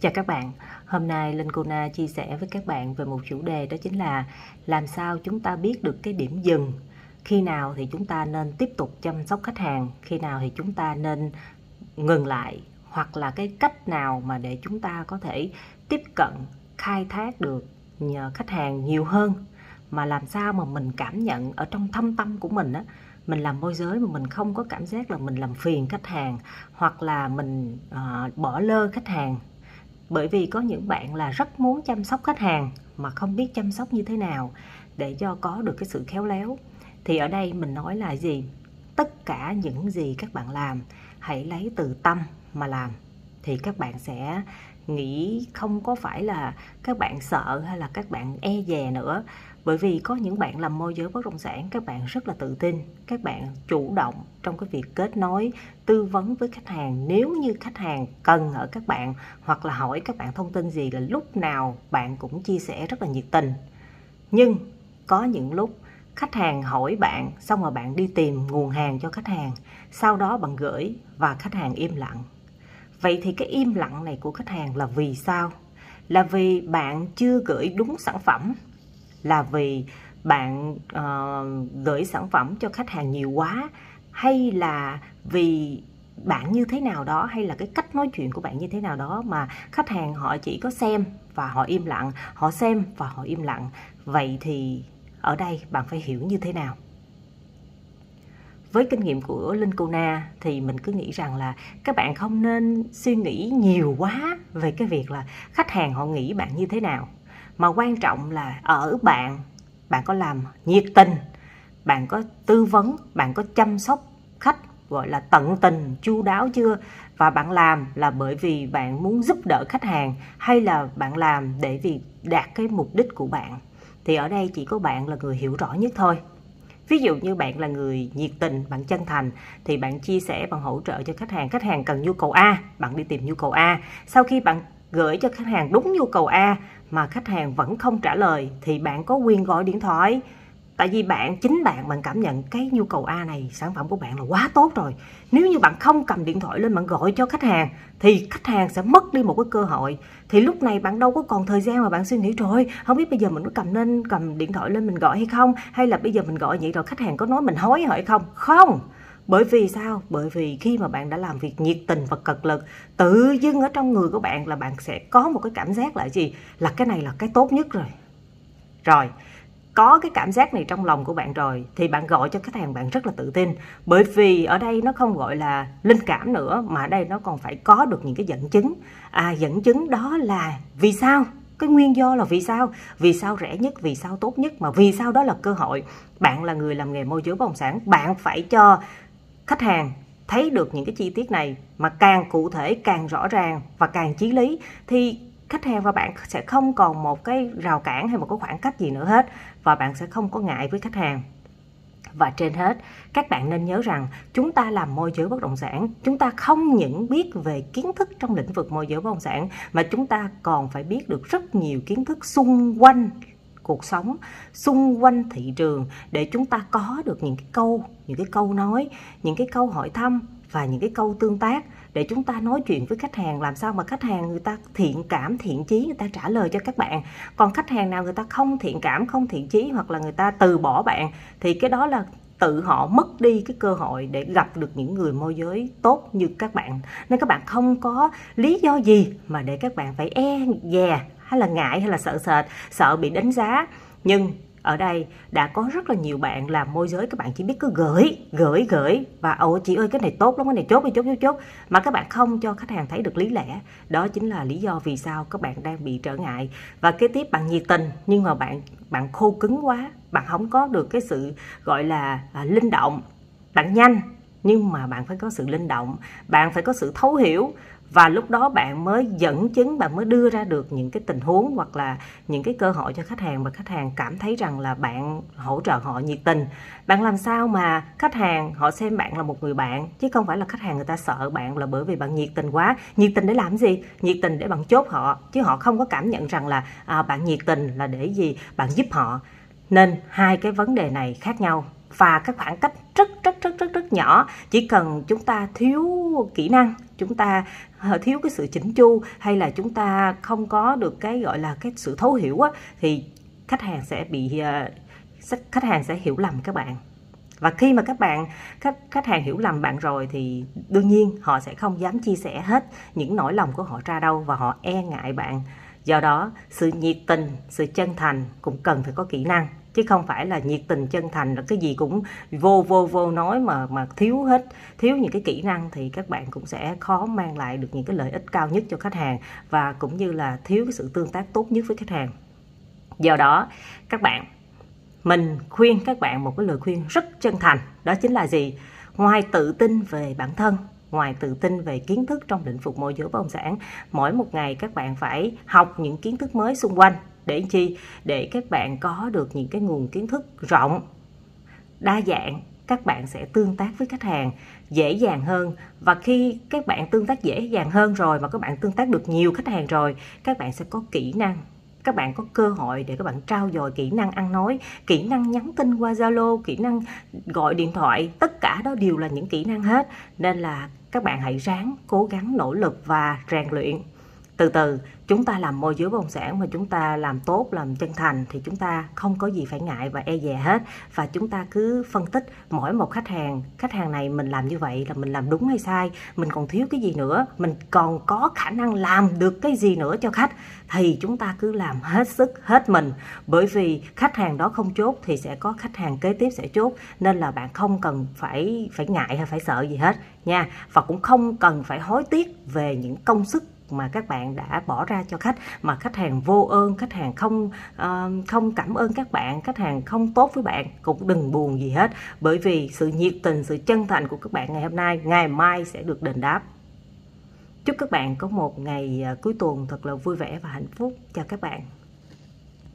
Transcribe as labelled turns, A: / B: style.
A: Chào các bạn, hôm nay Linh Cô Na chia sẻ với các bạn về một chủ đề đó chính là làm sao chúng ta biết được cái điểm dừng. Khi nào thì chúng ta nên tiếp tục chăm sóc khách hàng khi nào thì chúng ta nên ngừng lại hoặc là cái cách nào mà để chúng ta có thể tiếp cận khai thác được nhờ khách hàng nhiều hơn. Mà làm sao mà mình cảm nhận ở trong thâm tâm của mình á mình làm môi giới mà mình không có cảm giác là mình làm phiền khách hàng hoặc là mình uh, bỏ lơ khách hàng bởi vì có những bạn là rất muốn chăm sóc khách hàng mà không biết chăm sóc như thế nào để cho có được cái sự khéo léo. Thì ở đây mình nói là gì? Tất cả những gì các bạn làm, hãy lấy từ tâm mà làm. Thì các bạn sẽ nghĩ không có phải là các bạn sợ hay là các bạn e dè nữa bởi vì có những bạn làm môi giới bất động sản, các bạn rất là tự tin, các bạn chủ động trong cái việc kết nối, tư vấn với khách hàng. Nếu như khách hàng cần ở các bạn hoặc là hỏi các bạn thông tin gì là lúc nào bạn cũng chia sẻ rất là nhiệt tình. Nhưng có những lúc khách hàng hỏi bạn, xong rồi bạn đi tìm nguồn hàng cho khách hàng, sau đó bạn gửi và khách hàng im lặng. Vậy thì cái im lặng này của khách hàng là vì sao? Là vì bạn chưa gửi đúng sản phẩm là vì bạn uh, gửi sản phẩm cho khách hàng nhiều quá hay là vì bạn như thế nào đó hay là cái cách nói chuyện của bạn như thế nào đó mà khách hàng họ chỉ có xem và họ im lặng họ xem và họ im lặng. Vậy thì ở đây bạn phải hiểu như thế nào? Với kinh nghiệm của Linh Cô Na thì mình cứ nghĩ rằng là các bạn không nên suy nghĩ nhiều quá về cái việc là khách hàng họ nghĩ bạn như thế nào mà quan trọng là ở bạn bạn có làm nhiệt tình, bạn có tư vấn, bạn có chăm sóc khách, gọi là tận tình, chu đáo chưa? Và bạn làm là bởi vì bạn muốn giúp đỡ khách hàng hay là bạn làm để vì đạt cái mục đích của bạn? Thì ở đây chỉ có bạn là người hiểu rõ nhất thôi. Ví dụ như bạn là người nhiệt tình, bạn chân thành, thì bạn chia sẻ, bạn hỗ trợ cho khách hàng. Khách hàng cần nhu cầu a, bạn đi tìm nhu cầu a. Sau khi bạn gửi cho khách hàng đúng nhu cầu a mà khách hàng vẫn không trả lời thì bạn có quyền gọi điện thoại. Tại vì bạn, chính bạn bạn cảm nhận cái nhu cầu A này, sản phẩm của bạn là quá tốt rồi. Nếu như bạn không cầm điện thoại lên bạn gọi cho khách hàng thì khách hàng sẽ mất đi một cái cơ hội. Thì lúc này bạn đâu có còn thời gian mà bạn suy nghĩ rồi không biết bây giờ mình có cầm lên cầm điện thoại lên mình gọi hay không? Hay là bây giờ mình gọi vậy rồi khách hàng có nói mình hối hay không? Không! Bởi vì sao? Bởi vì khi mà bạn đã làm việc nhiệt tình và cật lực, tự dưng ở trong người của bạn là bạn sẽ có một cái cảm giác là gì? Là cái này là cái tốt nhất rồi. Rồi, có cái cảm giác này trong lòng của bạn rồi thì bạn gọi cho khách hàng bạn rất là tự tin. Bởi vì ở đây nó không gọi là linh cảm nữa, mà ở đây nó còn phải có được những cái dẫn chứng. À dẫn chứng đó là vì sao? Cái nguyên do là vì sao? Vì sao rẻ nhất? Vì sao tốt nhất? Mà vì sao đó là cơ hội? Bạn là người làm nghề môi giới bất động sản, bạn phải cho khách hàng thấy được những cái chi tiết này mà càng cụ thể, càng rõ ràng và càng chí lý, thì khách hàng và bạn sẽ không còn một cái rào cản hay một cái khoảng cách gì nữa hết và bạn sẽ không có ngại với khách hàng. Và trên hết, các bạn nên nhớ rằng chúng ta làm môi giới bất động sản, chúng ta không những biết về kiến thức trong lĩnh vực môi giới bất động sản mà chúng ta còn phải biết được rất nhiều kiến thức xung quanh cuộc sống xung quanh thị trường để chúng ta có được những cái câu, những cái câu nói, những cái câu hỏi thăm và những cái câu tương tác để chúng ta nói chuyện với khách hàng. Làm sao mà khách hàng người ta thiện cảm, thiện chí, người ta trả lời cho các bạn. Còn khách hàng nào người ta không thiện cảm, không thiện chí hoặc là người ta từ bỏ bạn, thì cái đó là tự họ mất đi cái cơ hội để gặp được những người môi giới tốt như các bạn. Nên các bạn không có lý do gì mà để các bạn phải e dè hay là ngại hay là sợ sệt sợ bị đánh giá. Nhưng ở đây đã có rất là nhiều bạn làm môi giới các bạn chỉ biết cứ gửi gửi gửi và ồ chị ơi cái này tốt lắm cái này chốt đi chốt chốt chốt. Mà các bạn không cho khách hàng thấy được lý lẽ. Đó chính là lý do vì sao các bạn đang bị trở ngại. Và kế tiếp bạn nhiệt tình nhưng mà bạn bạn khô cứng quá bạn không có được cái sự gọi là à, linh động bạn nhanh nhưng mà bạn phải có sự linh động bạn phải có sự thấu hiểu. Và lúc đó bạn mới dẫn chứng bạn mới đưa ra được những cái tình huống hoặc là những cái cơ hội cho khách hàng. Mà khách hàng cảm thấy rằng là bạn hỗ trợ họ nhiệt tình. Bạn làm sao mà khách hàng họ xem bạn là một người bạn chứ không phải là khách hàng người ta sợ bạn là bởi vì bạn nhiệt tình quá. Nhiệt tình để làm gì? Nhiệt tình để bạn chốt họ chứ họ không có cảm nhận rằng là à, bạn nhiệt tình là để gì? Bạn giúp họ. Nên hai cái vấn đề này khác nhau. Và các khoảng cách rất rất rất rất nhỏ. Chỉ cần chúng ta thiếu kỹ năng chúng ta ờ, thiếu cái sự chỉnh chu hay là chúng ta không có được cái gọi là cái sự thấu hiểu á, thì khách hàng sẽ bị ờ, khách hàng sẽ hiểu lầm các bạn. Và khi mà các bạn khách khách hàng hiểu lầm bạn rồi thì đương nhiên họ sẽ không dám chia sẻ hết những nỗi lòng của họ ra đâu và họ e ngại bạn do đó, sự nhiệt tình, sự chân thành cũng cần phải có kỹ năng, chứ không phải là nhiệt tình chân thành là cái gì cũng vô vô vô nói mà mà thiếu hết, thiếu những cái kỹ năng thì các bạn cũng sẽ khó mang lại được những cái lợi ích cao nhất cho khách hàng và cũng như là thiếu cái sự tương tác tốt nhất với khách hàng. Do đó, các bạn, mình khuyên các bạn một cái lời khuyên rất chân thành, đó chính là gì? Ngoài tự tin về bản thân ngoài tự tin về kiến thức trong lĩnh vực môi giới bất động sản, mỗi một ngày các bạn phải học những kiến thức mới xung quanh để chi? Để các bạn có được những cái nguồn kiến thức rộng, đa dạng, các bạn sẽ tương tác với khách hàng dễ dàng hơn. Và khi các bạn tương tác dễ dàng hơn rồi mà các bạn tương tác được nhiều khách hàng rồi, các bạn sẽ có kỹ năng, các bạn có cơ hội để các bạn trao dồi kỹ năng ăn nói, kỹ năng nhắn tin qua zalo, kỹ năng gọi điện thoại, tất cả đó đều là những kỹ năng hết. Nên là các bạn hãy ráng cố gắng nỗ lực và rèn luyện từ từ, chúng ta làm môi giới bất động sản mà chúng ta làm tốt, làm chân thành thì chúng ta không có gì phải ngại và e dè hết. Và chúng ta cứ phân tích mỗi một khách hàng khách hàng này mình làm như vậy là mình làm đúng hay sai, mình còn thiếu cái gì nữa, mình còn có khả năng làm được cái gì nữa cho khách thì chúng ta cứ làm hết sức, hết mình. Bởi vì khách hàng đó không chốt thì sẽ có khách hàng kế tiếp sẽ chốt, nên là bạn không cần phải phải ngại hay phải sợ gì hết nha. Và cũng không cần phải hối tiếc về những công sức mà các bạn đã bỏ ra cho khách mà khách hàng vô ơn khách hàng không uh, không cảm ơn các bạn khách hàng không tốt với bạn cũng đừng buồn gì hết. Bởi vì sự nhiệt tình sự chân thành của các bạn ngày hôm nay ngày mai sẽ được đền đáp. Chúc các bạn có một ngày ờ, cuối tuần thật là vui vẻ và hạnh phúc. Chào các bạn.